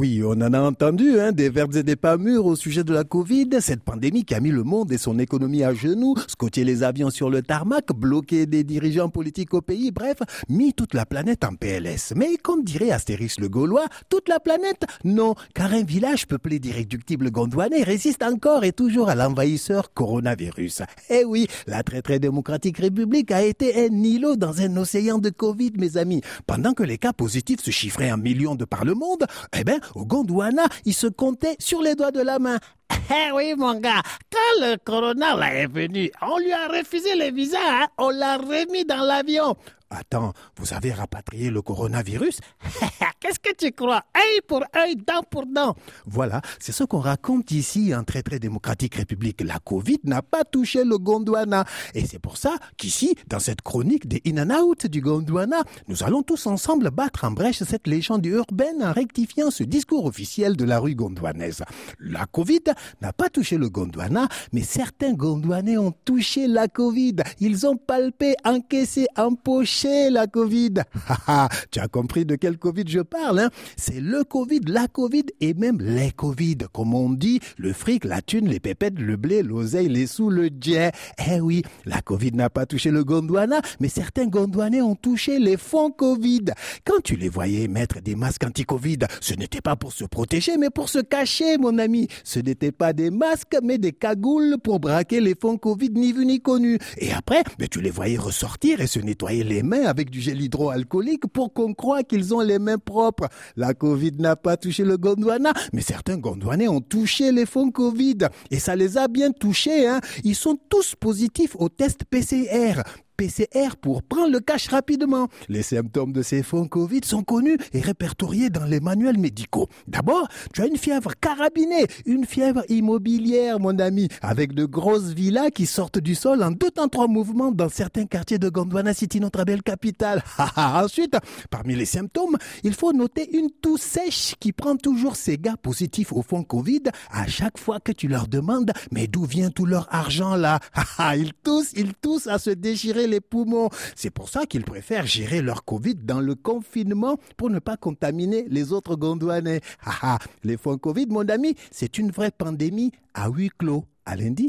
Oui, on en a entendu, hein, des vertes et des pas mûres au sujet de la Covid, cette pandémie qui a mis le monde et son économie à genoux, scotché les avions sur le tarmac, bloqué des dirigeants politiques au pays, bref, mis toute la planète en PLS. Mais comme dirait Astérix le Gaulois, toute la planète Non, car un village peuplé d'irréductibles gondouanais résiste encore et toujours à l'envahisseur coronavirus. Eh oui, la très très démocratique république a été un îlot dans un océan de Covid, mes amis. Pendant que les cas positifs se chiffraient en millions de par le monde, eh ben, au Gondwana, il se comptait sur les doigts de la main. Eh oui, mon gars, quand le corona là est venu, on lui a refusé les visas, hein. on l'a remis dans l'avion. Attends, vous avez rapatrié le coronavirus? Qu'est-ce que tu crois? Œil pour œil, dent pour dent. Voilà, c'est ce qu'on raconte ici en très très démocratique république. La Covid n'a pas touché le Gondwana. Et c'est pour ça qu'ici, dans cette chronique des in and out du Gondwana, nous allons tous ensemble battre en brèche cette légende urbaine en rectifiant ce discours officiel de la rue gondwanaise. La Covid n'a pas touché le Gondwana, mais certains Gondwanais ont touché la Covid. Ils ont palpé, encaissé, empoché la Covid. tu as compris de quel Covid je parle, hein? C'est le Covid, la Covid et même les Covid. Comme on dit, le fric, la thune, les pépettes, le blé, l'oseille, les sous, le jet. Eh oui, la Covid n'a pas touché le Gondwana, mais certains Gondwanais ont touché les fonds Covid. Quand tu les voyais mettre des masques anti-Covid, ce n'était pas pour se protéger, mais pour se cacher, mon ami. Ce n'était pas des masques, mais des cagoules pour braquer les fonds Covid ni vu ni connu. Et après, mais tu les voyais ressortir et se nettoyer les mains avec du gel hydroalcoolique pour qu'on croit qu'ils ont les mains propres. La Covid n'a pas touché le Gondwana, mais certains Gondwanais ont touché les fonds Covid. Et ça les a bien touchés, hein. Ils sont tous positifs au test PCR. PCR pour prendre le cash rapidement. Les symptômes de ces fonds Covid sont connus et répertoriés dans les manuels médicaux. D'abord, tu as une fièvre carabinée, une fièvre immobilière, mon ami, avec de grosses villas qui sortent du sol en deux temps trois mouvements dans certains quartiers de Gondwana City, notre belle capitale. Ensuite, parmi les symptômes, il faut noter une toux sèche qui prend toujours ces gars positifs au fond Covid à chaque fois que tu leur demandes mais d'où vient tout leur argent là? Ils toussent, ils toussent à se déchirer les poumons. C'est pour ça qu'ils préfèrent gérer leur Covid dans le confinement pour ne pas contaminer les autres Gondouanais. les fonds Covid, mon ami, c'est une vraie pandémie à huis clos. À lundi.